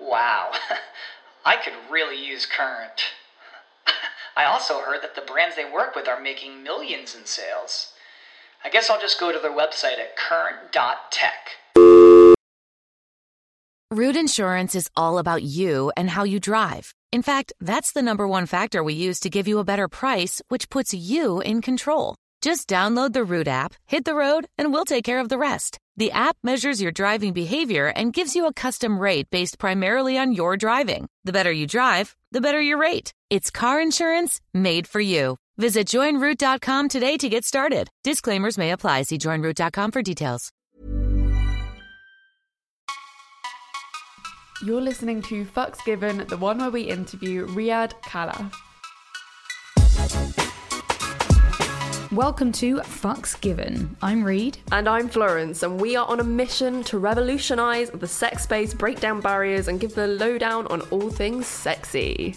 Wow, I could really use Current. I also heard that the brands they work with are making millions in sales. I guess I'll just go to their website at current.tech. Root Insurance is all about you and how you drive. In fact, that's the number one factor we use to give you a better price, which puts you in control. Just download the Root app, hit the road, and we'll take care of the rest. The app measures your driving behavior and gives you a custom rate based primarily on your driving. The better you drive, the better your rate. It's car insurance made for you. Visit joinroot.com today to get started. Disclaimers may apply. See joinroot.com for details. You're listening to Fucks Given, the one where we interview Riyadh Khalaf. Welcome to Fucks Given. I'm Reed. And I'm Florence, and we are on a mission to revolutionise the sex space, break down barriers, and give the lowdown on all things sexy.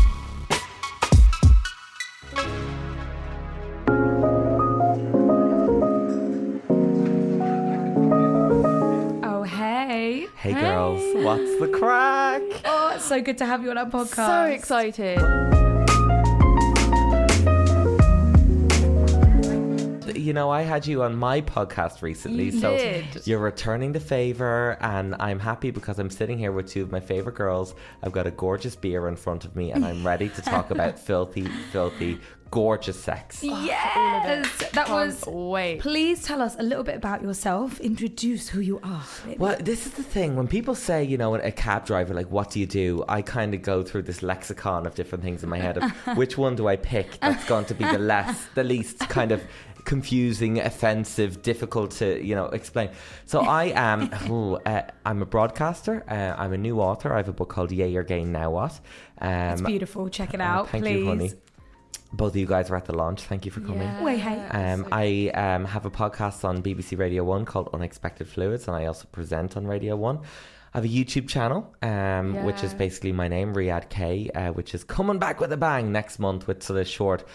Oh, hey. Hey girls, what's the crack? Oh, it's so good to have you on our podcast. So excited. You know, I had you on my podcast recently, You so did. you're returning the favor, and I'm happy because I'm sitting here with two of my favorite girls. I've got a gorgeous beer in front of me, and I'm ready to talk about filthy, filthy, gorgeous sex. Yes, that was. Can't wait. Please tell us a little bit about yourself. Introduce who you are. Well, this is the thing. When people say, you know, a cab driver, like, what do you do? I kind of go through this lexicon of different things in my head of which one do I pick that's going to be the less, the least kind of confusing, offensive, difficult to, you know, explain. So I am, ooh, uh, I'm a broadcaster. Uh, I'm a new author. I have a book called Yay You're Gay Now What. Um, It's beautiful. Check it uh, out, thank please. you, honey. Both of you guys are at the launch. Thank you for coming. Wait, hey. Um, I um, have a podcast on BBC Radio 1 called Unexpected Fluids, and I also present on Radio 1. I have a YouTube channel, um, which is basically my name, Riyadh K, uh, which is coming back with a bang next month with sort of short,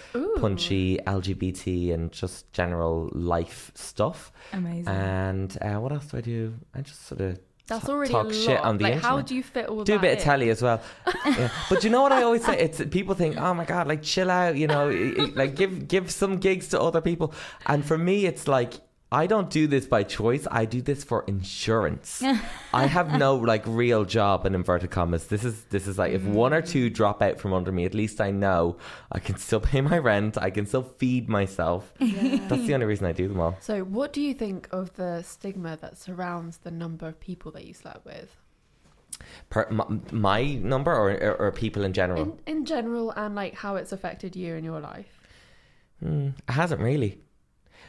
punchy LGBT and just general life stuff. Amazing. And uh, what else do I do? I just sort of That's already talk a shit on the like, internet how do you fit all do a that bit of in? telly as well. yeah. But you know what I always say? It's people think, oh my god, like chill out, you know, like give give some gigs to other people. And for me, it's like I don't do this by choice. I do this for insurance. I have no like real job in inverted commas. This is this is like if one or two drop out from under me, at least I know I can still pay my rent. I can still feed myself. That's the only reason I do them all. So, what do you think of the stigma that surrounds the number of people that you slept with? Per, my, my number or, or or people in general. In, in general, and like how it's affected you in your life. Mm, it hasn't really.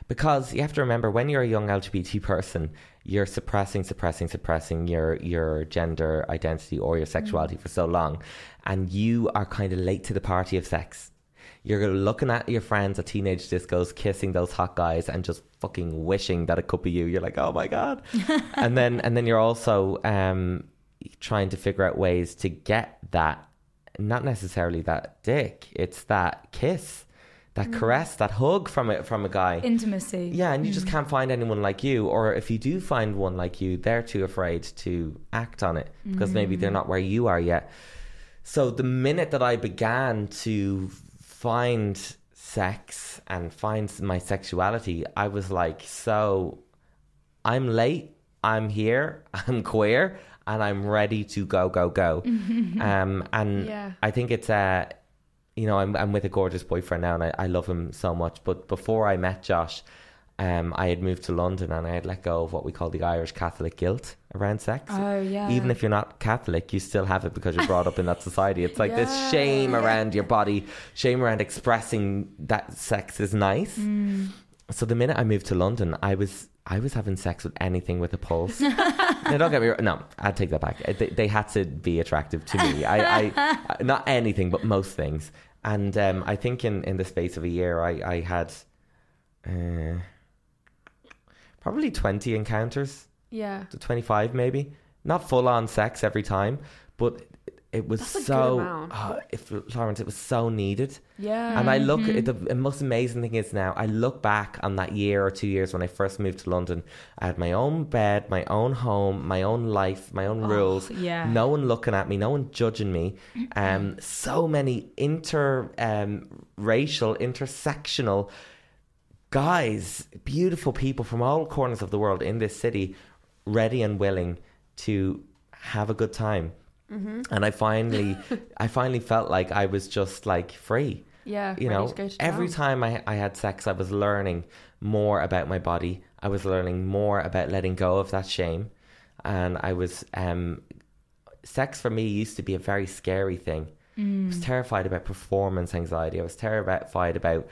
Because you have to remember when you're a young LGBT person, you're suppressing, suppressing, suppressing your your gender identity or your sexuality for so long. And you are kind of late to the party of sex. You're looking at your friends at teenage discos, kissing those hot guys, and just fucking wishing that it could be you. You're like, oh my god, and then and then you're also um, trying to figure out ways to get that, not necessarily that dick, it's that kiss, that caress, that hug from a from a guy. Intimacy. Yeah, and you just can't find anyone like you. Or if you do find one like you, they're too afraid to act on it because maybe they're not where you are yet. So the minute that I began to find sex and find my sexuality, I was like, so I'm late, I'm here, I'm queer, and I'm ready to go, go, go. um, and Yeah. I think it's uh, you know, I'm I'm with a gorgeous boyfriend now, and I, I love him so much. But before I met Josh, um, I had moved to London, and I had let go of what we call the Irish Catholic guilt around sex. Oh, yeah. Even if you're not Catholic, you still have it because you're brought up in that society. It's like this shame around your body, shame around expressing that sex is nice. Mm. So the minute I moved to London, I was I was having sex with anything with a pulse. no, don't get me wrong. No, I'd take that back. They, they had to be attractive to me. I, I not anything, but most things. And um, I think in, in the space of a year, I I had uh, probably twenty encounters Yeah. to 25 maybe not full on sex every time but it was That's a good so oh, if Lawrence it was so needed Yeah. and I look at the, the most amazing thing is now I look back on that year or two years when I first moved to London I had my own bed my own home my own life my own rules yeah. no one looking at me no one judging me um so many inter um, racial intersectional guys, beautiful people from all corners of the world in this city, ready and willing to have a good time. Mm-hmm. And I finally, I finally felt like I was just like free. Yeah. You know, to to every time I, I had sex, I was learning more about my body. I was learning more about letting go of that shame. And I was, um, sex for me used to be a very scary thing. I was terrified about performance anxiety. I was terrified about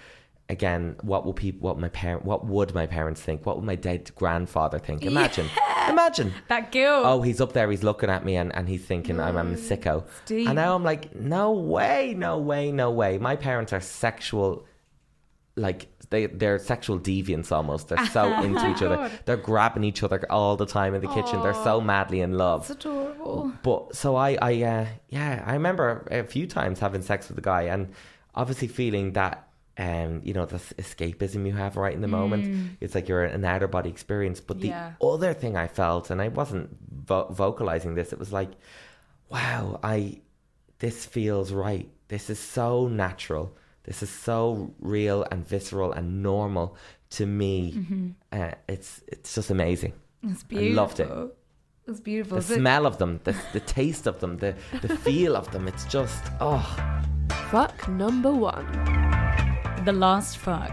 again what will people what my parent what would my parents think? What would my dead grandfather think? Imagine. Imagine. That guilt. Oh, he's up there, he's looking at me and, and he's thinking I'm, I'm a sicko. deep. And now I'm like, no way, no way, no way. My parents are sexual like they they're sexual deviants almost. They're so into each other. They're grabbing each other all the time in the kitchen. They're so madly in love. It's adorable. But so I, I, uh, yeah, I remember a few times having sex with a guy, and obviously feeling that, um, you know, the escapism you have right in the moment. It's like you're an outer body experience. But the Yeah. other thing I felt, and I wasn't vo- vocalizing this, it was like, wow, I, this feels right. This is so natural. This is so real and visceral and normal to me. Uh, it's it's just amazing. It's beautiful. I loved it. It's beautiful. The smell of them, the, the taste of them, the, the feel of them. It's just, oh. Fuck number one. The last fuck.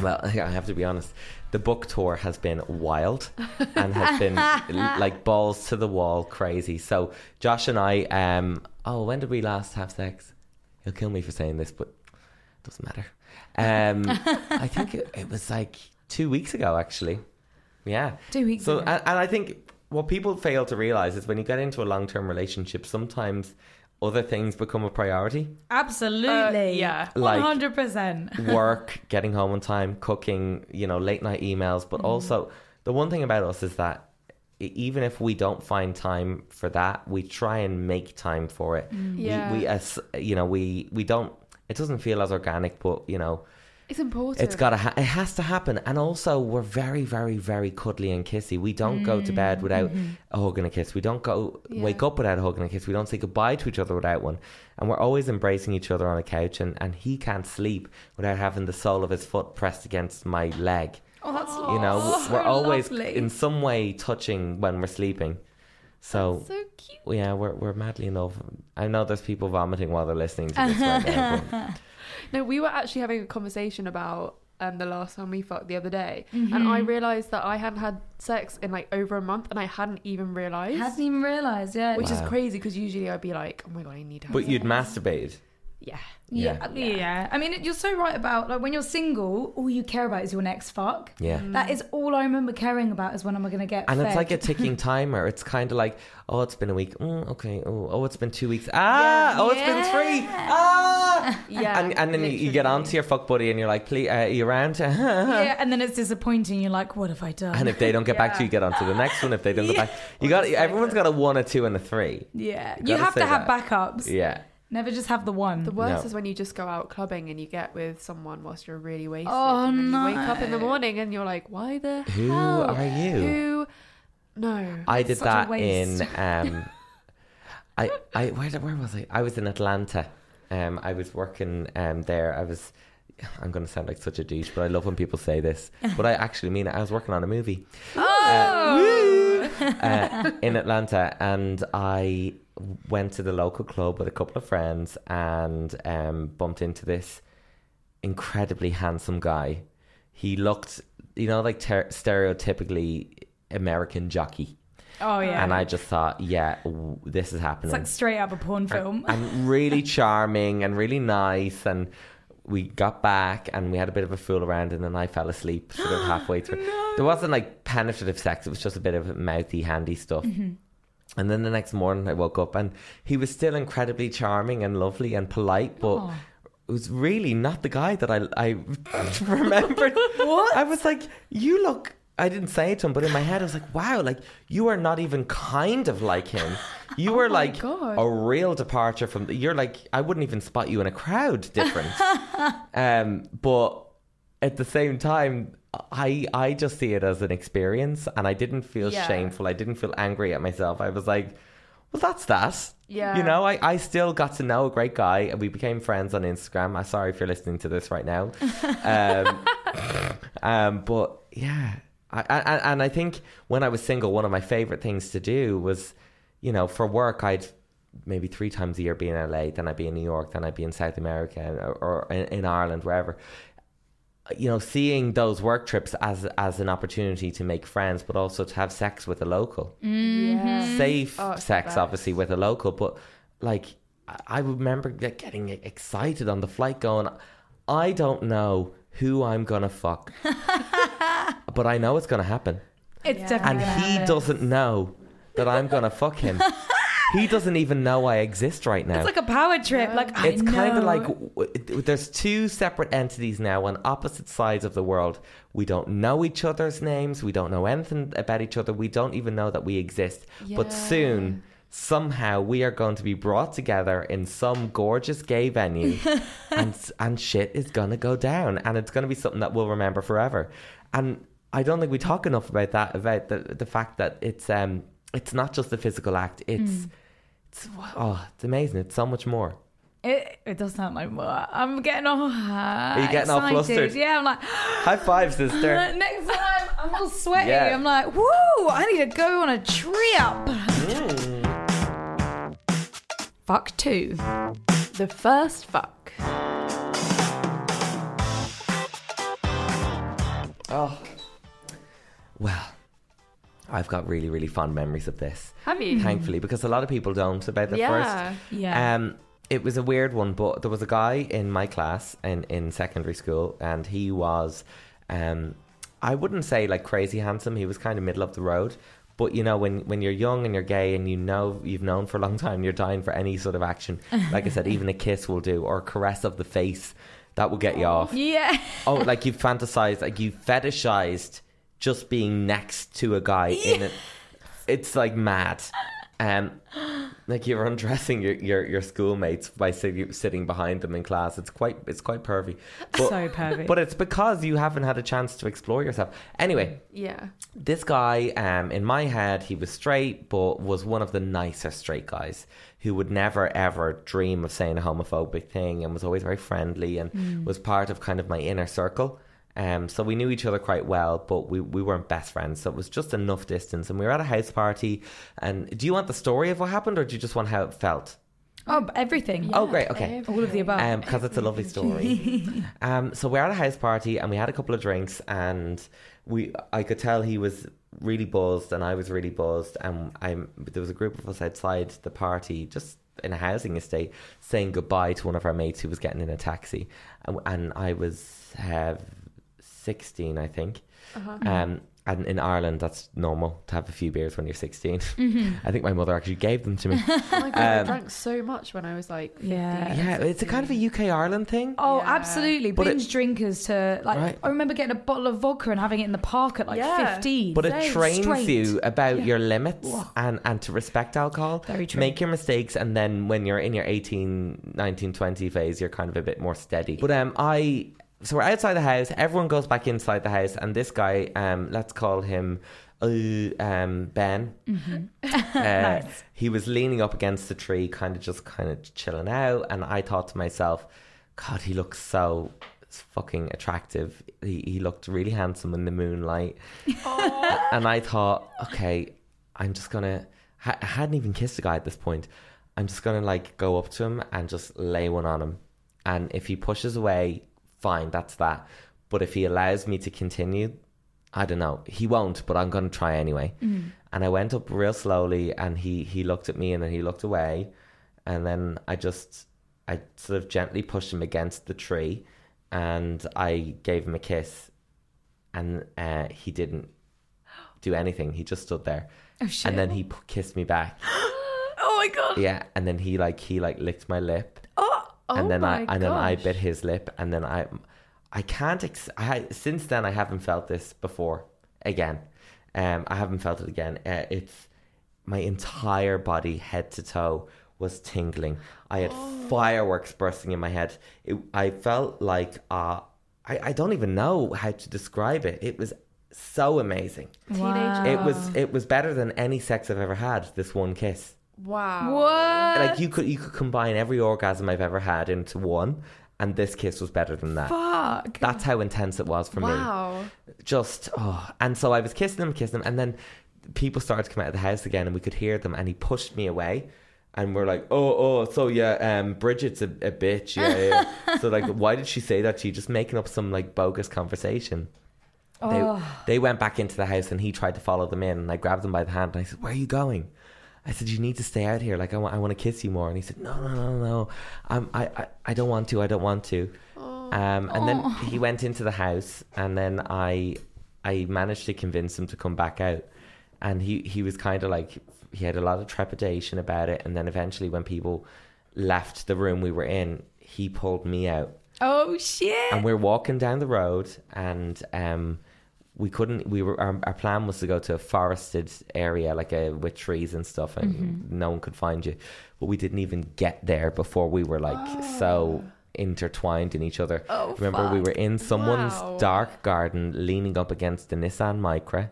Well, I have to be honest. The book tour has been wild and has been like balls to the wall crazy. So, Josh and I, um, oh, when did we last have sex? He'll kill me for saying this, but it doesn't matter. Um, I think it, it was like two weeks ago, actually. Yeah. Two weeks So, ago. and, and I think what people fail to realize is when you get into a long term relationship, sometimes other things become a priority. Absolutely. Uh, yeah. Like- 100%. work, getting home on time, cooking, you know, late night emails. But also, the one thing about us is that even if we don't find time for that, we try and make time for it. Yeah. We, we as you know, we we don't. It doesn't feel as organic, but you know, It's important. it's got to. Ha- it has to happen. And also, we're very, very, very cuddly and kissy. We don't go to bed mm-hmm. without a hug and a kiss. We don't go wake up without a hug and a kiss. We don't say goodbye to each other without one. And we're always embracing each other on a couch. And, and he can't sleep without having the sole of his foot pressed against my leg. Oh, that's You know, so we're always lovely. in some way touching when we're sleeping. So, so cute. yeah, we're we're madly in love. I know there's people vomiting while they're listening to this right now. But No, we were actually having a conversation about um, the last time we fucked the other day, and Mm-hmm. I realized that I hadn't had sex in like over a month, and I hadn't even realized, Hadn't even realised, yeah. which is crazy because usually I'd be like, oh my god, I need to. Have but sex. you'd masturbate. Yeah, yeah. yeah. I mean, you're so right about like when you're single, all you care about is your next fuck. Yeah. That is all I remember caring about is when am I going to get And fed. it's like a ticking timer. It's kind of like, oh, it's been a week. Mm, okay. Oh, oh, it's been two weeks. Ah, oh, it's been three. Ah. yeah, And, and then you, you get literally. onto your fuck buddy and you're like, please, uh, are you around? yeah, and then it's disappointing. You're like, what have I done? and if they don't get back to you, you get onto the next one. If they don't get back, you got everyone's got a one, a two, and a three. yeah, You you have to have that. backups. Yeah. Never just have the one. The worst No. is when you just go out clubbing and you get with someone whilst you're really wasted. Oh, and then no. You wake up in the morning and you're like, why the Who hell? are you? Who? No. I did Such a that waste. in um I I where did- where was I? I was in Atlanta. Um I was working um there. I was I'm going to sound like such a douche, but I love when people say this. But I actually mean it. I was working on a movie Oh, uh, in Atlanta, and I went to the local club with a couple of friends and um, bumped into this incredibly handsome guy. He looked, you know, like ter- stereotypically American jockey. oh yeah. And I just thought, yeah, w- this is happening. it's like straight out of a porn film. and really charming and really nice. And we got back and we had a bit of a fool around, and then I fell asleep sort of halfway through. There wasn't like penetrative sex; it was just a bit of mouthy, handy stuff. And then the next morning, I woke up and he was still incredibly charming and lovely and polite, but. It was really not the guy that I I remembered. what? I was like, you look. I didn't say it to him, but in my head, I was like, wow, like you are not even kind of like him. You were like God. a real departure from. You're like I wouldn't even spot you in a crowd different. um, but at the same time, I I just see it as an experience, and I didn't feel Yeah. shameful. I didn't feel angry at myself. I was like, well, that's that. Yeah. You know, I, I still got to know a great guy, and we became friends on Instagram. I'm sorry if you're listening to this right now. Um, um, but yeah, I, I, and I think when I was single, one of my favorite things to do was, you know, for work, I'd maybe three times a year be in LA, then I'd be in New York, then I'd be in South America or, or in, in Ireland, wherever. You know, seeing those work trips as as an opportunity to make friends, but also to have sex with a local mm-hmm. Yeah. safe Oh, sex, best. obviously, with a local. But like, I- I remember getting excited on the flight, going, I don't know who I'm gonna fuck, but I know it's gonna happen, it's Yeah. definitely and he happen. doesn't know that I'm gonna fuck him. he doesn't even know I exist right now. It's like a power trip. Like I It's kind of like w- there's two separate entities now on opposite sides of the world. We don't know each other's names. We don't know anything about each other. We don't even know that we exist. But soon, somehow, we are going to be brought together in some gorgeous gay venue, and and shit is gonna go down, and it's gonna be something that we'll remember forever. And I don't think we talk enough about that. About the the fact that it's um it's not just a physical act. It's it's oh it's amazing. It's so much more. It, it does sound like what I'm getting all. Uh, you getting all flustered? Yeah, I'm like. High five, sister. Next time, I'm all sweaty. Yeah. I'm like, woo! I need to go on a trip. Fuck two. The first fuck. Oh. Well, I've got really, really fond memories of this, Have you? thankfully, because a lot of people don't about the Yeah. first. Yeah. Um, it was a weird one, but there was a guy in my class in, in secondary school, and he was, um, I wouldn't say like crazy handsome. He was kind of middle of the road. But you know, when, when you're young and you're gay and you know you've known for a long time, you're dying for any sort of action. Like I said, even a kiss will do, or a caress of the face, that will get you off. yeah. Oh, like you fantasized, like you fetishized just being next to a guy in it. It's like mad. Um, like you're undressing your, your, your schoolmates by sit, sitting behind them in class. It's quite it's quite pervy. But, So pervy. But it's because you haven't had a chance to explore yourself. Anyway, Yeah. this guy, um, in my head, he was straight, but was one of the nicer straight guys who would never ever dream of saying a homophobic thing and was always very friendly and was part of kind of my inner circle. Um, so we knew each other quite well, but we, we weren't best friends. So it was just enough distance. And we were at a house party. And do you want the story of what happened, or do you just want how it felt? Oh, everything. oh, great. Okay All of the above. because it's a lovely story. um, so we're at a house party and we had a couple of drinks and we I could tell he was really buzzed and I was really buzzed and I'm there was a group of us outside the party just in a housing estate saying goodbye to one of our mates who was getting in a taxi and, and I was uh, 16 I think um, and in Ireland that's normal to have a few beers when you're 16 I think my mother actually gave them to me Oh my god, I Um, drank so much when I was like 15. Yeah. yeah it's a kind of a UK Ireland thing Oh, Yeah. absolutely. But it- Binge drinkers to like. Right. I remember getting a bottle of vodka and having it in the park at like Yeah. 15. But it Same. trains Straight. you about Yeah. your limits and, and to respect alcohol. Very true. Make your mistakes, and then when you're in your 18, 19, 20 phase, you're kind of a bit more steady. But um, I. So we're outside the house. Everyone goes back inside the house, and this guy, um, let's call him uh, um, Ben. uh, He was leaning up against the tree, kind of just kind of chilling out, and I thought to myself, God, he looks so fucking attractive. He, he looked really handsome in the moonlight. and I thought, okay, I'm just gonna. I hadn't even kissed a guy at this point. I'm just gonna like go up to him and just lay one on him. And if he pushes away, fine, that's that. But if he allows me to continue, I don't know. He won't, but I'm gonna try anyway. And I went up real slowly, and he he looked at me, and then he looked away, and then I just I sort of gently pushed him against the tree, and I gave him a kiss, and uh, he didn't do anything. He just stood there, Oh shit. and then he p- kissed me back. Oh my god. Yeah, and then he like he like licked my lip, Oh, and then I and then I bit his lip, and then I I can't. Ex- I since then I haven't felt this before again. Um, I haven't felt it again. Uh, it's my entire body, head to toe, was tingling. I had Oh. fireworks bursting in my head. It, I felt like uh, I I don't even know how to describe it. It was so amazing. Teenage. It was it was better than any sex I've ever had. This one kiss Wow. What? like you could you could combine every orgasm I've ever had into one, and this kiss was better than that. Fuck. That's how intense it was for me. Wow. Just oh, and so I was kissing him, kissing him, and then people started to come out of the house again, and we could hear them, and he pushed me away. And we're like, oh, oh, so yeah, um, Bridget's a, a bitch, yeah, yeah. so like, why did she say that to you? Just making up some like bogus conversation. They, Oh. they went back into the house and he tried to follow them in and I grabbed him by the hand and I said, where are you going? I said, you need to stay out here. Like, I want, I want to kiss you more. And he said, no, no, no, no. Um, I, I, I don't want to. I don't want to. Um, and then he went into the house and then I, I managed to convince him to come back out. And he, he was kind of like, he had a lot of trepidation about it. And then eventually when people left the room we were in, he pulled me out Oh shit. and we're walking down the road and um we couldn't we were our, our plan was to go to a forested area like a with trees and stuff and mm-hmm. no one could find you. But we didn't even get there before we were like so ah. intertwined in each other. Oh, remember we were in someone's Wow. dark garden leaning up against the nissan micra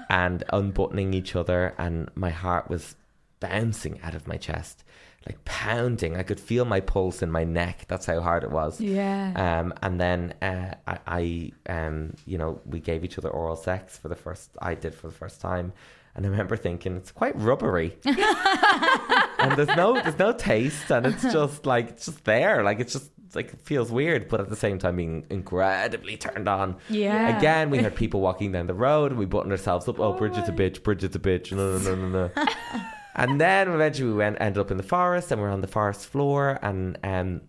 and unbuttoning each other and my heart was bouncing out of my chest like pounding i could feel my pulse in my neck that's how hard it was yeah. um, and then uh, I, I um, you know, we gave each other oral sex for the first. I did for the first time, and I remember thinking it's quite rubbery, and there's no there's no taste, and it's just like it's just there, like it's just like it feels weird, but at the same time being incredibly turned on. Yeah. Again, we had people walking down the road, and we buttoned ourselves up. Oh, Bridget's a bitch. Bridget's a bitch. No, no, no, no, no. and then eventually we went ended up in the forest, and we're on the forest floor, and um,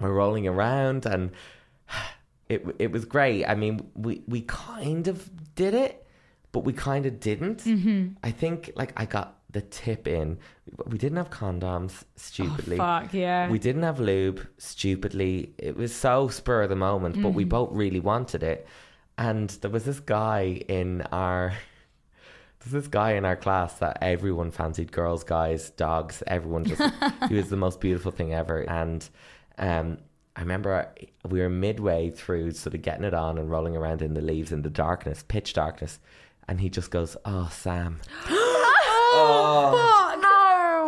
we're rolling around and it it was great. I mean, we we kind of did it, but we kind of didn't. Mm-hmm. I think like I got the tip in. We didn't have condoms, stupidly. Fuck yeah. We didn't have lube, stupidly. It was so spur of the moment, but we Mm-hmm. both really wanted it. And there was this guy in our there's this guy in our class that everyone fancied girls, guys, dogs, everyone just he was the most beautiful thing ever. And um I remember we were midway through sort of getting it on and rolling around in the leaves in the darkness, pitch darkness, and he just goes, Oh Sam.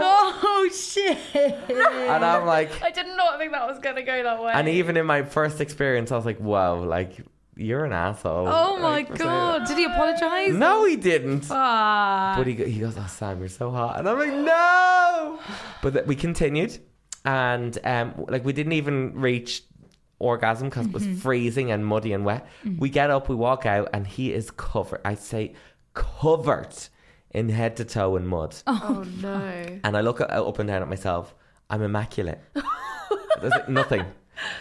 Oh shit. And I'm like I did not think that was gonna go that way. and even in my first experience I was like, Whoa, like you're an asshole. Oh my Like, god. Did he apologize? No, he didn't. Ah. But he, go- he goes, Oh, Sam, you're so hot. And I'm like, No. But th- we continued. And um, like, we didn't even reach orgasm because it was freezing and muddy and wet. We get up, we walk out, and he is covered. I say, covered in head to toe in mud. oh no. And I look at, up and down at myself. I'm immaculate. There's like nothing.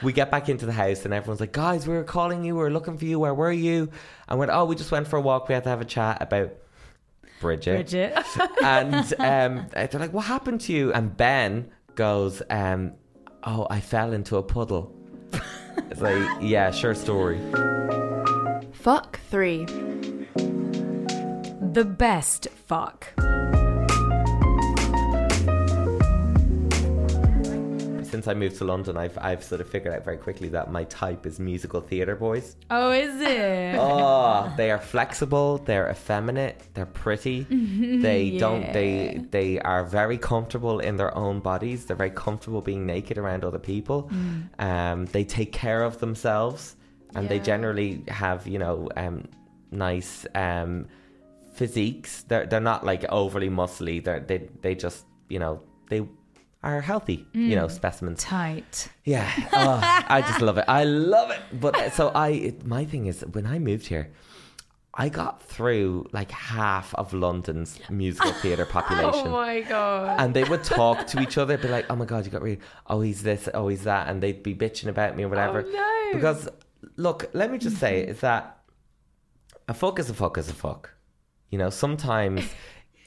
We get back into the house and everyone's like, guys, we were calling you. We were looking for you. Where were you? I went, oh, we just went for a walk. We had to have a chat about Bridget. Bridget. And um, they're like, what happened to you? And Ben goes, um, oh, I fell into a puddle. It's like, yeah, sure story. Fuck three. the best fuck. Since I moved to London, I've I've sort of figured out very quickly that my type is musical theatre boys. Oh, is it? Oh, they are flexible. They're effeminate. They're pretty. They don't. They they are very comfortable in their own bodies. They're very comfortable being naked around other people. Um, they take care of themselves, and they generally have you know um, nice um, physiques. They're they're not like overly muscly. They're they they just you know they are healthy. You know specimens. Tight. Yeah, oh, I just love it. I love it. But uh, so I, it, my thing is, when I moved here, I got through like half of London's musical theatre population. Oh my god. And they would talk to each other, be like, "Oh my god, you got really, oh he's this, oh he's that," and they'd be bitching about me or whatever. Oh, no. Because look, let me just say is that a fuck is a fuck is a fuck. You know, sometimes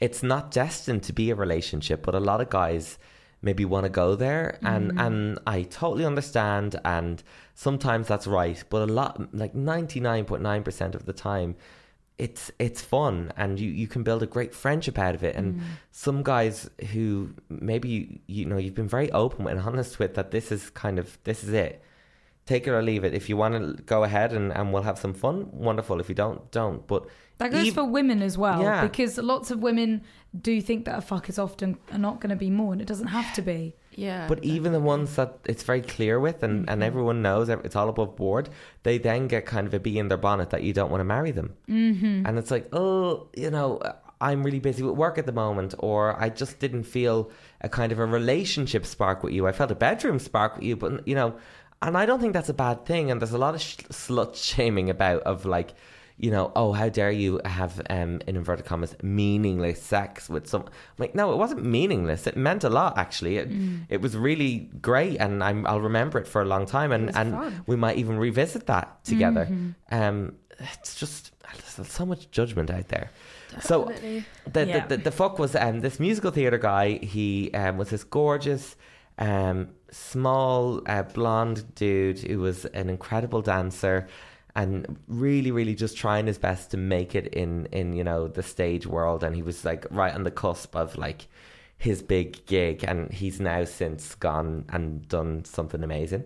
it's not destined to be a relationship, but a lot of guys maybe want to go there and mm. and I totally understand and sometimes that's right, but a lot like 99.9% of the time it's it's fun and you, you can build a great friendship out of it and mm. some guys who maybe you, you know you've been very open and honest with that this is kind of this is it take it or leave it. If you want to go ahead and, and we'll have some fun, wonderful. If you don't, don't. But That goes ev- for women as well, Yeah. because lots of women do think that a fuck is often not going to be more, and it doesn't have to be. yeah. But even the ones that it's very clear with and, and everyone knows ev- it's all above board, they then get kind of a bee in their bonnet that you don't want to marry them. Mm-hmm. And it's like, oh, you know, I'm really busy with work at the moment, or I just didn't feel a kind of a relationship spark with you. I felt a bedroom spark with you, but, you know, and I don't think that's a bad thing. And there's a lot of sh- slut shaming about, of like, you know, oh, how dare you have, um, in inverted commas, meaningless sex with some. I'm like, no, it wasn't meaningless. It meant a lot, actually. It, it was really great, and I'm, I'll remember it for a long time, and, and we might even revisit that together. Um, it's just there's so much judgment out there. Definitely. So the, Yeah. the, the the fuck was um, this musical theater guy. He um, was this gorgeous, um, small uh, blonde dude who was an incredible dancer, and really, really just trying his best to make it in in you know the stage world. And he was like right on the cusp of like his big gig, and he's now since gone and done something amazing.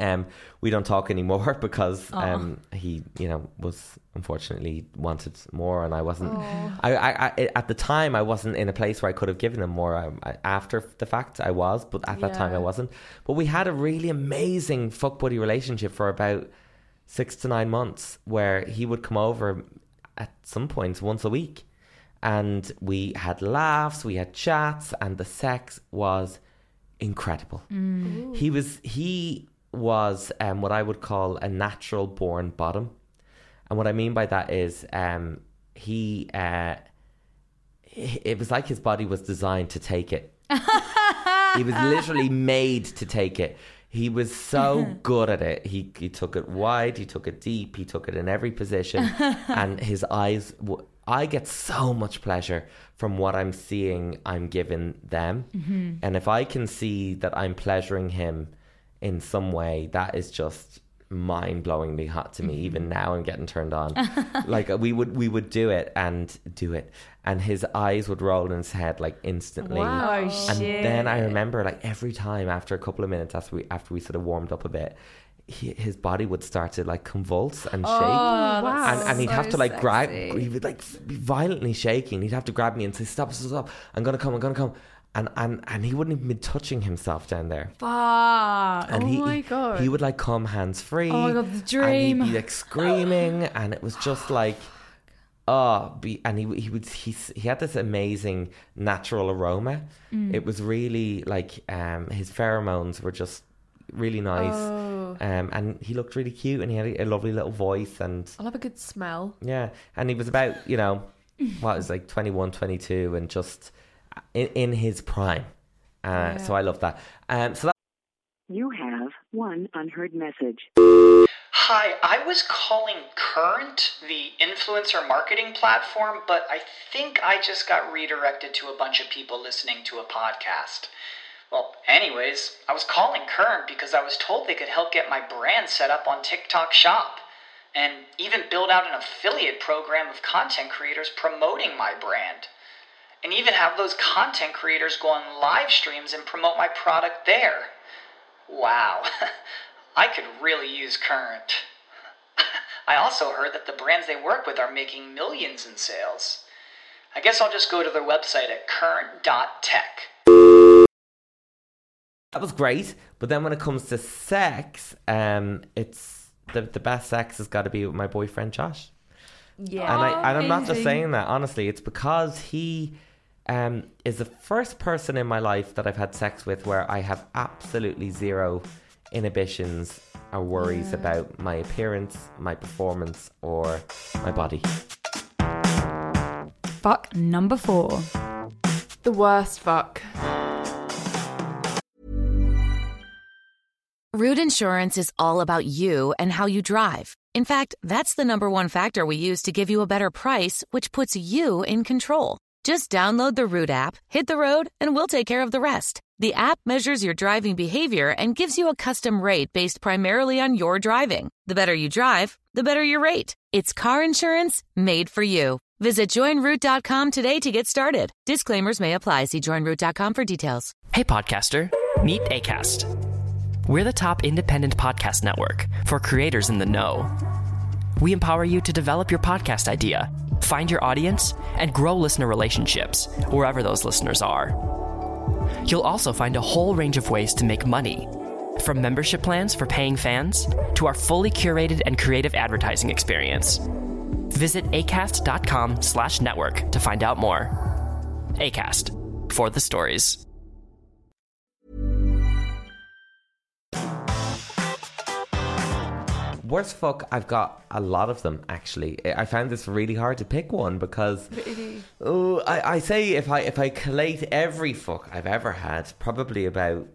Um, we don't talk anymore because um, he, you know, was unfortunately wanted more, and I wasn't. I, I, I, at the time, I wasn't in a place where I could have given him more. I, I, after the fact, I was, but at that time, I wasn't. But we had a really amazing fuck buddy relationship for about six to nine months, where he would come over at some points once a week, and we had laughs, we had chats, and the sex was incredible. He was he was um, what I would call a natural born bottom, and what I mean by that is um, he uh, it was like his body was designed to take it. he was literally made to take it. He was so good at it. He he took it wide, he took it deep, he took it in every position, and his eyes. W- I get so much pleasure from what I'm seeing. I'm giving them, mm-hmm. and if I can see that I'm pleasuring him in some way, that is just mind-blowingly hot to me. Even mm-hmm. now, I'm getting turned on. like uh, we would we would do it and do it, and his eyes would roll in his head like instantly. Oh, And shit. then I remember, like every time after a couple of minutes after we after we sort of warmed up a bit, he, his body would start to like convulse and shake, wow. and, and he'd so have to like grab. He would like be violently shaking. He'd have to grab me and say, "Stop, stop, stop! I'm gonna come! I'm gonna come!" And and and he wouldn't even be touching himself down there. Fuck. And Oh he, my God. He would like come hands free. Oh my God, the And he'd be like screaming, and it was just like, oh, be, and he he would he he had this amazing natural aroma. Mm. It was really like um his pheromones were just really nice. Oh. Um, and he looked really cute, and he had a, a lovely little voice, and I'll have a good smell. yeah, and he was about you know what was like 21, 22 and just in, in his prime. Uh, So I love that. Um, so that. You have one unheard message. Hi, I was calling Current, the influencer marketing platform, but I think I just got redirected to a bunch of people listening to a podcast. Well, anyways, I was calling Current because I was told they could help get my brand set up on TikTok Shop and even build out an affiliate program of content creators promoting my brand. And even have those content creators go on live streams and promote my product there. Wow. I could really use Current. I also heard that the brands they work with are making millions in sales. I guess I'll just go to their website at current.tech. That was great, but then when it comes to sex, um, it's the the best sex has got to be with my boyfriend Josh. Yeah. and I and I'm not just saying that honestly. It's because he um, is the first person in my life that I've had sex with where I have absolutely zero inhibitions or worries about my appearance, my performance, or my body. Fuck number four. the worst fuck. Root Insurance is all about you and how you drive. In fact, that's the number one factor we use to give you a better price, which puts you in control. Just download the Root app, hit the road, and we'll take care of the rest. The app measures your driving behavior and gives you a custom rate based primarily on your driving. The better you drive, the better your rate. It's car insurance made for you. Visit joinroot.com today to get started. Disclaimers may apply. See joinroot.com for details. Hey, podcaster, meet ACAST. We're the top independent podcast network for creators in the know. We empower you to develop your podcast idea, find your audience, and grow listener relationships wherever those listeners are. You'll also find a whole range of ways to make money. From membership plans for paying fans to our fully curated and creative advertising experience. Visit acast.com slash network to find out more. Acast, for the stories. Worst fuck, I've got a lot of them actually. I I found this really hard to pick one because really? oh, I, I say if I if I collate every fuck I've ever had, probably about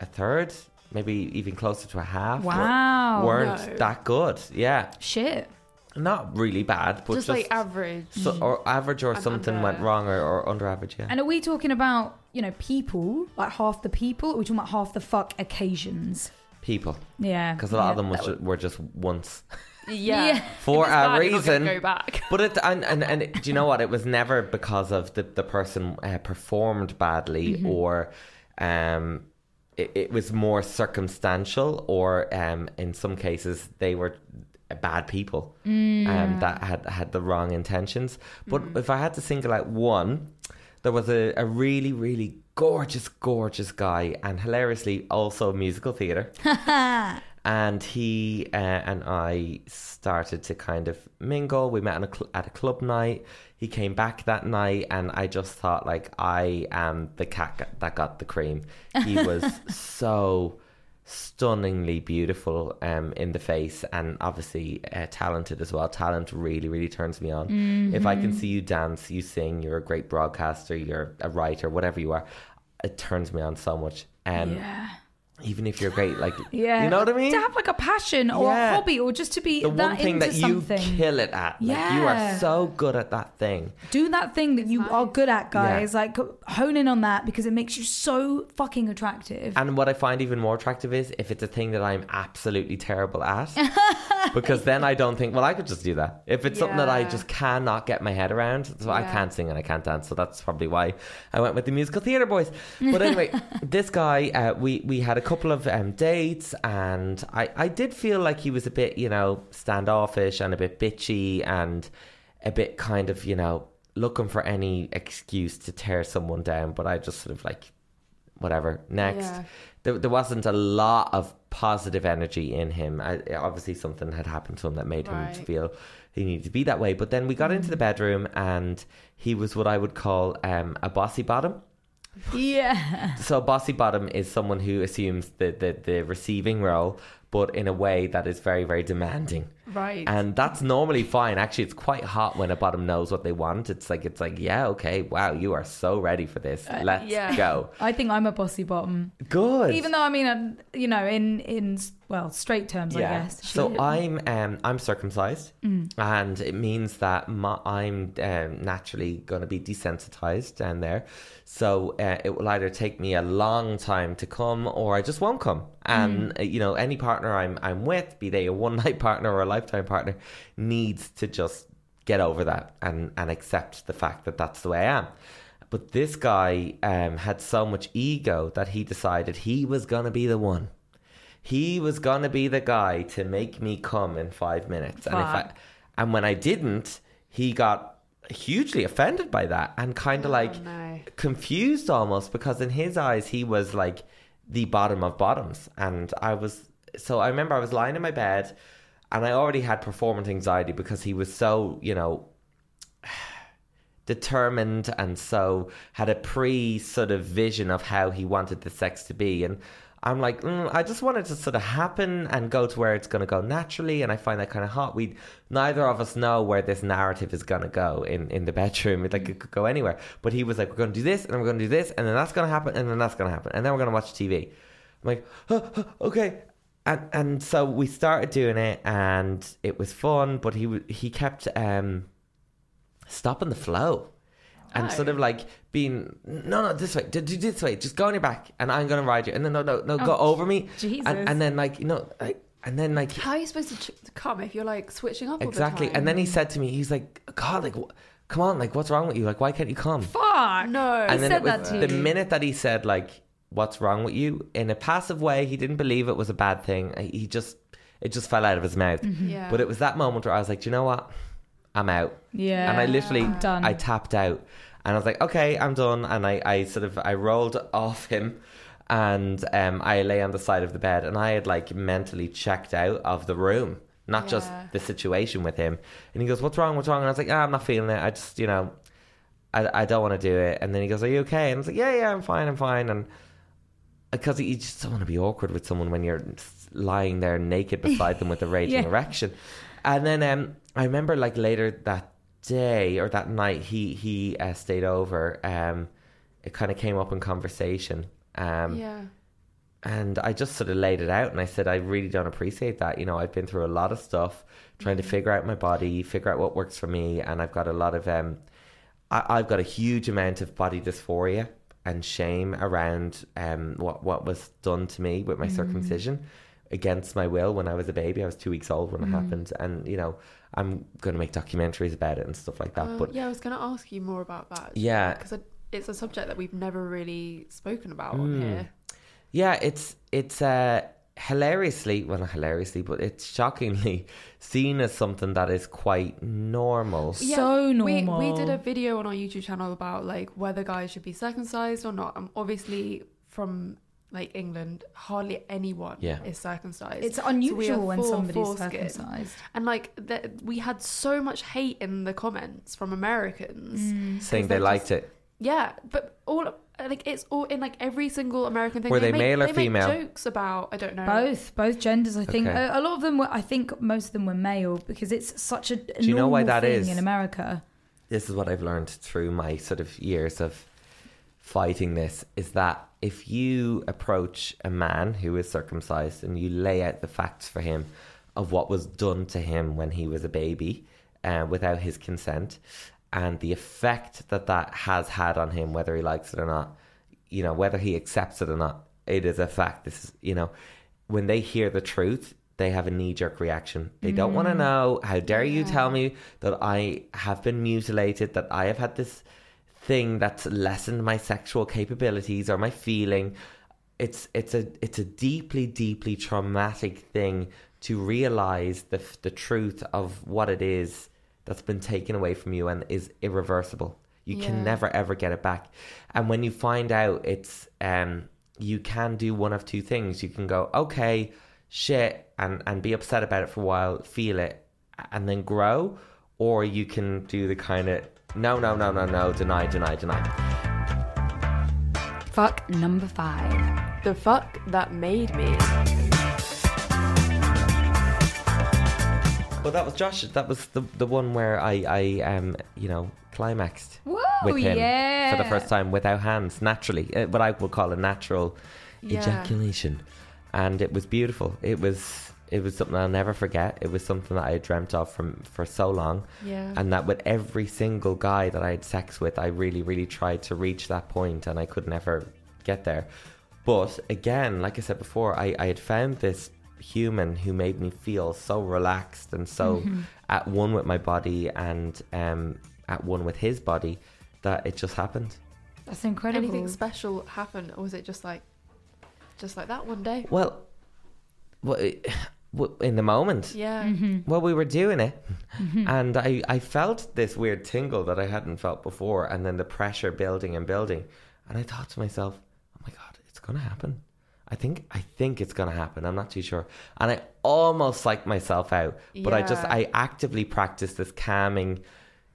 a third, maybe even closer to a half. Wow. weren't No. that good. Yeah, Shit. not really bad, but Just, just, like average. so, or average or And something under. went wrong or, or under average. Yeah. And are we talking about, you know, people, like half the people, or are we talking about half the fuck occasions? People, Yeah. because a lot of them was ju- were just once. yeah. Yeah. For a bad, you're not gonna reason. Go back. But it and, and and it- do you know what? It was never because of the the person uh, performed badly Mm-hmm. or um it, it was more circumstantial or um in some cases they were bad people Mm. um that had had the wrong intentions. But if I had to single out one, there was a, a really really gorgeous gorgeous guy and hilariously also musical theater and he uh, and I started to kind of mingle. We met a cl- at a club night. He came back that night, and I just thought like I am the cat that got the cream. He was so stunningly beautiful um, in the face, and obviously uh, talented as well. Talent really, really turns me on. If I can see you dance, you sing, you're a great broadcaster, you're a writer, whatever you are, it turns me on so much. Um, Yeah. Even if you're great, like Yeah. you know what I mean. To have like a passion or Yeah. a hobby or just to be the that one thing into that you kill it at, like you are so good at that thing. Do that thing that you are good at, Yeah. guys. Like hone in on that because it makes you so fucking attractive. And what I find even more attractive is if it's a thing that I'm absolutely terrible at, because then I don't think, well, I could just do that. If it's something that I just cannot get my head around, so I can't sing and I can't dance, so that's probably why I went with the musical theatre boys. But anyway, this guy, uh, we we had a couple of um, dates, and I I did feel like he was a bit, you know, standoffish and a bit bitchy and a bit kind of, you know, looking for any excuse to tear someone down. But I just sort of like whatever. Next, Yeah. there, there wasn't a lot of positive energy in him. I, obviously, something had happened to him that made him feel he needed to be that way. But then we got into the bedroom, and he was what I would call um, a bossy bottom. Yeah. So, bossy bottom is someone who assumes the, the, the receiving role, but in a way that is very, very demanding. Right. And that's normally fine. Actually, it's quite hot when a bottom knows what they want. It's like it's like, yeah, okay, wow, you are so ready for this. Let's yeah. go. I think I'm a bossy bottom. Good. Even though I mean, uh, you know, in in well, straight terms, I guess. So I'm um I'm circumcised, Mm. and it means that my, I'm um, naturally going to be desensitized down there. So uh, it will either take me a long time to come, or I just won't come. And Mm. uh, you know, any partner I'm I'm with, be they a one night partner or a lifetime partner, needs to just get over that and and accept the fact that that's the way I am. But this guy um, had so much ego that he decided he was going to be the one. He was going to be the guy to make me come in five minutes. And, if I, and when I didn't, he got hugely offended by that and kind of like no. confused almost because in his eyes he was like the bottom of bottoms. And I was so I remember I was lying in my bed and I already had performance anxiety because he was so you know determined and so had a pre sort of vision of how he wanted the sex to be. And I'm like mm, I just want it to sort of happen and go to where it's going to go naturally and I find that kind of hot we neither of us know where this narrative is going to go in in the bedroom. It like it could go anywhere. But he was like we're going to do this and we're going to do this and then that's going to happen and then that's going to happen and then we're going to watch TV I'm like "Huh, huh, okay. And and so we started doing it and it was fun but he he kept um stopping the flow and sort of like being no no this way do, do this way just go on your back and I'm gonna ride you and then no no no go oh, over me Jesus. and, and then like you know like and then like How are you supposed to, ch- to come if you're like switching up exactly all the time? and then he said to me he's like God like wh- come on like what's wrong with you like why can't you come Fuck. no. and then said was that to the you. minute that he said like what's wrong with you in a passive way he didn't believe it was a bad thing he just it just fell out of his mouth mm-hmm. Yeah. but it was that moment where I was like, Do you know what? I'm out. Yeah. And I literally I'm done. I tapped out. And I was like, Okay, I'm done. And I, I sort of I rolled off him and um, I lay on the side of the bed and I had like mentally checked out of the room. Not just the situation with him. And he goes, What's wrong? What's wrong? And I was like, ah, I'm not feeling it. I just, you know, I, I don't want to do it. And then he goes, Are you okay? And I was like, Yeah, yeah, I'm fine, I'm fine. And because you just don't want to be awkward with someone when you're lying there naked beside them with a raging Yeah. erection. And then um, I remember like later that day or that night, he he uh, stayed over. Um, it kind of came up in conversation. Um, yeah. and I just sort of laid it out and I said, I really don't appreciate that. You know, I've been through a lot of stuff trying to figure out my body, figure out what works for me. And I've got a lot of, um, I, I've got a huge amount of body dysphoria and shame around um, what, what was done to me with my circumcision against my will when I was a baby. I was two weeks old when it happened. And, you know, I'm going to make documentaries about it and stuff like that. Uh, but yeah, I was going to ask you more about that. Yeah. Because it's a subject that we've never really spoken about on here. Yeah, it's it's uh, hilariously, well, not hilariously, but it's shockingly seen as something that is quite normal. So We, we did a video on our YouTube channel about like whether guys should be circumcised or not. And obviously, from like England, hardly anyone Yeah. is circumcised. It's So unusual when for somebody's foreskin. circumcised. And like th- we had so much hate in the comments from Americans. Mm. Saying they liked just- it. Yeah, but all like it's all in like every single American thing. Were they make, male or they female? Make jokes about I don't know Both, both genders. I think Okay. a, a lot of them were. I think most of them were male because it's such a, a you know why normal that in America. This is what I've learned through my sort of years of fighting this is that if you approach a man who is circumcised and you lay out the facts for him of what was done to him when he was a baby uh, without his consent and the effect that that has had on him, whether he likes it or not, you know, whether he accepts it or not, it is a fact. This is, you know, when they hear the truth, they have a knee jerk reaction. They don't want to know. How dare you tell me that I have been mutilated, that I have had this thing that's lessened my sexual capabilities or my feeling. It's it's a it's a deeply deeply traumatic thing to realize the the truth of what it is that's been taken away from you and is irreversible. You can never ever get it back. And when you find out it's um you can do one of two things. You can go, okay, shit, and, and be upset about it for a while, feel it, and then grow, or you can do the kind of no, no, no, no, no, deny, deny, deny. Fuck number five. the fuck that made me. Well, that was Josh. That was the the one where I I um you know climaxed Whoa, with him yeah. for the first time without hands, naturally, uh, what I would call a natural Yeah. ejaculation, and it was beautiful. It was it was something I'll never forget. It was something that I had dreamt of from for so long, Yeah. and that with every single guy that I had sex with, I really really tried to reach that point, and I could never get there. But again, like I said before, I, I had found this human who made me feel so relaxed and so Mm-hmm. at one with my body and um, at one with his body that it just happened. That's incredible. Anything special happen, or was it just like, just like that one day? Well, well, it- in the moment, Yeah. Mm-hmm. well, we were doing it, and I, I felt this weird tingle that I hadn't felt before, and then the pressure building and building, and I thought to myself, "Oh my god, it's gonna happen." I think I think it's gonna happen. I'm not too sure, and I almost psyched myself out, but I just I actively practiced this calming,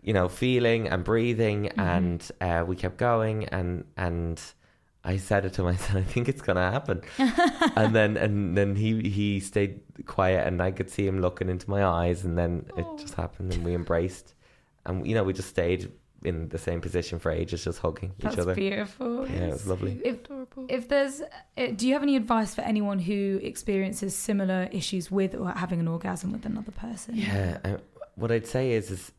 you know, feeling and breathing, and uh, we kept going, and and I said it to myself. I think it's gonna happen, and then and then he he stayed quiet, and I could see him looking into my eyes, and then it just happened, and we embraced, and you know we just stayed in the same position for ages, just hugging That's each other. beautiful. Yeah, it was lovely. If, Adorable. if there's, uh, do you have any advice for anyone who experiences similar issues with or having an orgasm with another person? Yeah, uh, what I'd say is, is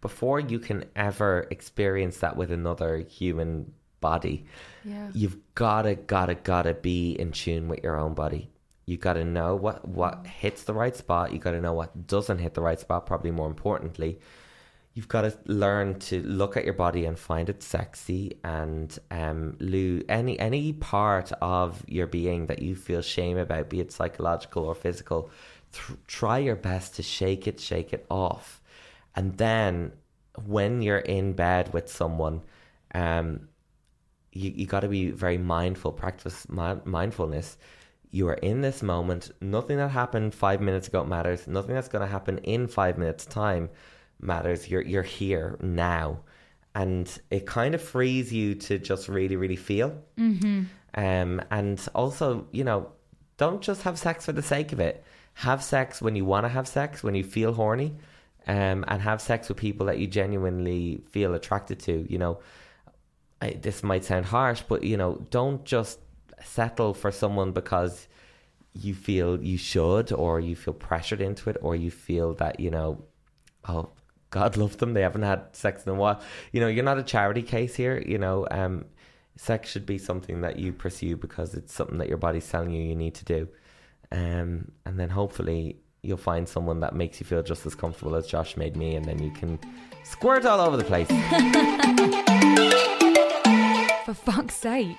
before you can ever experience that with another human body, yeah. you've gotta, gotta, gotta be in tune with your own body. You gotta know what what hits the right spot. You gotta know what doesn't hit the right spot. Probably more importantly, you've got to learn to look at your body and find it sexy and um lose any any part of your being that you feel shame about, be it psychological or physical. Th- try your best to shake it, shake it off, and then when you're in bed with someone, um, you, you got to be very mindful, practice mi- mindfulness. You are in this moment. Nothing that happened five minutes ago matters. Nothing that's going to happen in five minutes' time matters. You're you're here now, and it kind of frees you to just really, really feel. Mm-hmm. Um, and also, you know, don't just have sex for the sake of it. Have sex when you want to have sex, when you feel horny, um, and have sex with people that you genuinely feel attracted to. You know, I, this might sound harsh, but you know, don't just settle for someone because you feel you should, or you feel pressured into it, or you feel that you know, oh, God love them, they haven't had sex in a while. You know, you're not a charity case here. You know, um, sex should be something that you pursue because it's something that your body's telling you you need to do, um, and then hopefully you'll find someone that makes you feel just as comfortable as Josh made me, and then you can squirt all over the place. For fuck's sake.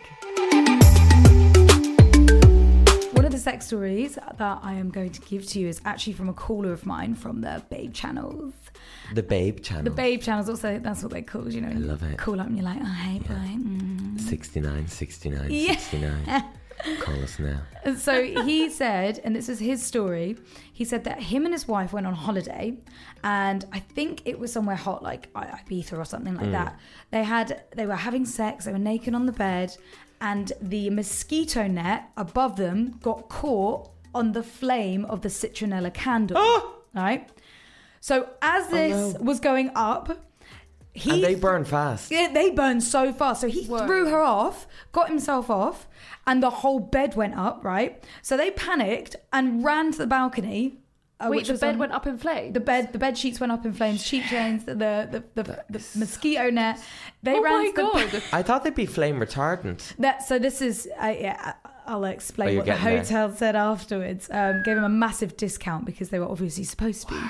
One of the sex stories that I am going to give to you is actually from a caller of mine from the Babe channels. The Babe channel. The Babe channels, also, that's what they're called, you know. I love it. Call up and you're like, oh, hey, boy. Mm. 69, 69, Yeah. 69. Call us now. And so he said, and this is his story. He said that him and his wife went on holiday, and I think it was somewhere hot, like Ibiza or something like that. They had, they were having sex. They were naked on the bed, and the mosquito net above them got caught on the flame of the citronella candle. Right. So as this was going up, he And they burn fast. yeah, they burned so fast. So he Whoa. threw her off, got himself off, and the whole bed went up, right? So they panicked and ran to the balcony. Uh, Wait, the bed on- went up in flames. The bed, the bed sheets went up in flames. Sheet chains, the the the, the, the mosquito net. They oh ran my to the god! I thought they'd be flame retardant. that so this is uh, yeah. I- I'll Oh, explain you're what the getting there. hotel said afterwards. Um, gave them a massive discount because they were obviously supposed to be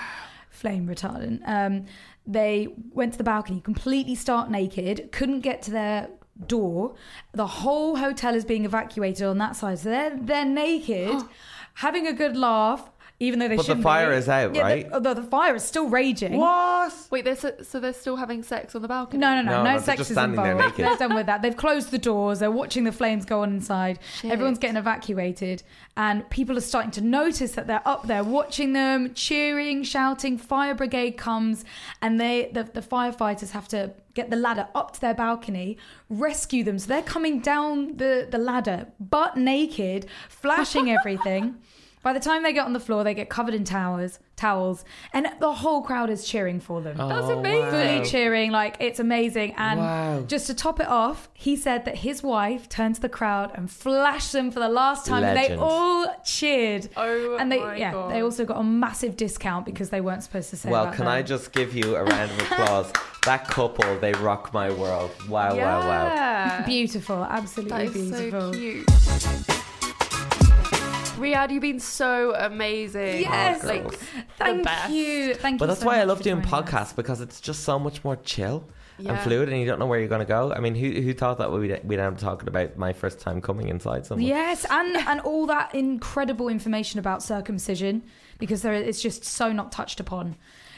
flame retardant. Um, they went to the balcony, completely stark naked, couldn't get to their door. The whole hotel is being evacuated on that side, so they're they're naked, having a good laugh. Even though they But the shouldn't fire be. is out, Yeah, the- right? although the fire is still raging. What? Wait, they're so, so they're still having sex on the balcony. No, no, no, No, no, no, sex just is standing there involved. naked. They're done with that. They've closed the doors. They're watching the flames go on inside. Shit. Everyone's getting evacuated, and people are starting to notice that they're up there watching them, cheering, shouting. Fire brigade comes, and they the, the firefighters have to get the ladder up to their balcony, rescue them. So they're coming down the the ladder, butt naked, flashing everything. By the time they get on the floor, they get covered in towers, towels, and the whole crowd is cheering for them That's Oh, amazing. fully wow. cheering like it's amazing and Wow. just to top it off he said that his wife turned to the crowd and flashed them for the last time and they all cheered Oh and they my yeah God. they also got a massive discount because they weren't supposed to say that. Well, can them. I just give you a round of applause? that couple, they rock my world. Wow, wow, wow. Beautiful absolutely That is beautiful so cute. Riyadh, you've been so amazing. Yes. like girls. the thank best. you thank But you that's so why I much love for doing joining us. podcasts because it's just so much more chill. and Yeah. fluid, and you don't know where you're going to go. I mean, who who thought that we'd we'd end up talking about my first time coming inside someone? Yes, and and all that incredible information about circumcision because there it's just so not touched upon.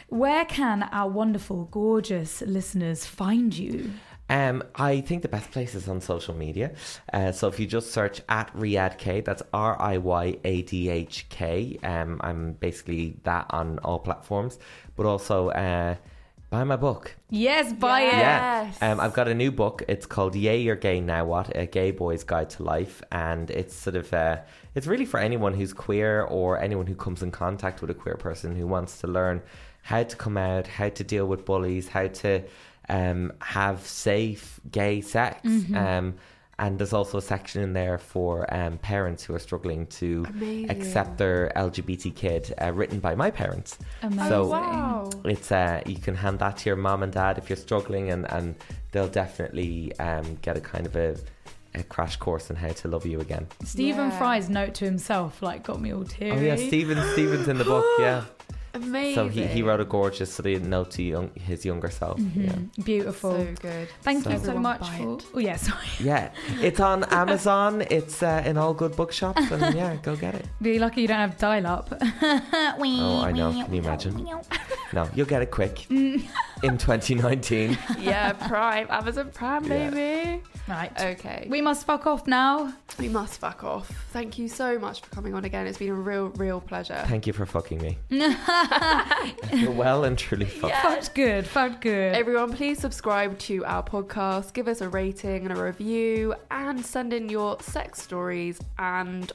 Where can our wonderful, gorgeous listeners find you? Um, I think the best place is on social media. Uh, so if you just search at Riyadh K, that's R I Y A D H K. Um, I'm basically that on all platforms, but also uh, buy my book. Yes, buy it. Yes. Yeah. Um, I've got a new book. It's called Yay, You're Gay Now What? A Gay Boy's Guide to Life. And it's sort of, uh, it's really for anyone who's queer or anyone who comes in contact with a queer person who wants to learn how to come out, how to deal with bullies, how to um, have safe gay sex. Um, and there's also a section in there for um, parents who are struggling to Amazing. accept their LGBT kid, uh, written by my parents. Amazing. So Wow. it's uh, you can hand that to your mom and dad if you're struggling, and, and they'll definitely um, get a kind of a, a crash course on how to love you again. Stephen Yeah. Fry's note to himself like got me all teary. Oh yeah, Stephen Stephen's in the book. Yeah, Amazing. so he, he wrote a gorgeous sort of note to young, his younger self. Yeah. Beautiful. so good. Thank So- you so much for. Oh yeah, sorry. Yeah, it's on Amazon. It's uh, in all good bookshops, and yeah, go get it. Be lucky you don't have dial up. Oh, I know. Can you imagine? No, you'll get it quick in 2019. yeah, Prime, Amazon Prime, Yeah. Baby. right. Okay, We must fuck off now. we must fuck off. Thank you so much for coming on again. It's been a real, real pleasure. Thank you for fucking me. You're well and truly fucked. Felt good. Felt good. Everyone, please subscribe to our podcast, give us a rating and a review, and send in your sex stories and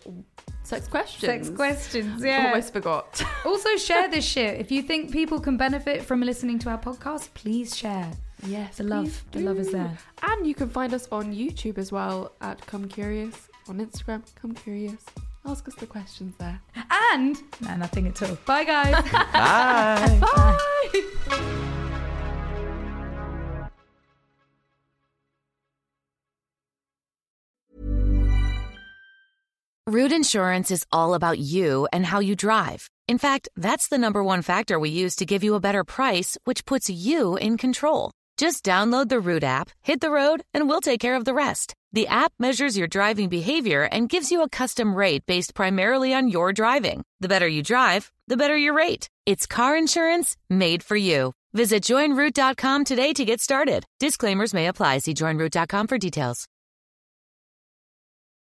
sex questions. Sex questions. Yeah. Almost forgot. Also, share this shit. If you think people can benefit from listening to our podcast, please share. Yes, The love, please the love is there. And you can find us on YouTube as well at Come Curious. On Instagram, Come Curious. Ask us the questions there. And no, nothing at all. Bye, guys. Bye. Bye. Root Insurance is all about you and how you drive. In fact, that's the number one factor we use to give you a better price, which puts you in control. Just download the Root app, hit the road, and we'll take care of the rest. The app measures your driving behavior and gives you a custom rate based primarily on your driving. The better you drive, the better your rate. It's car insurance made for you. Visit joinroot.com today to get started. Disclaimers may apply. See joinroot.com for details.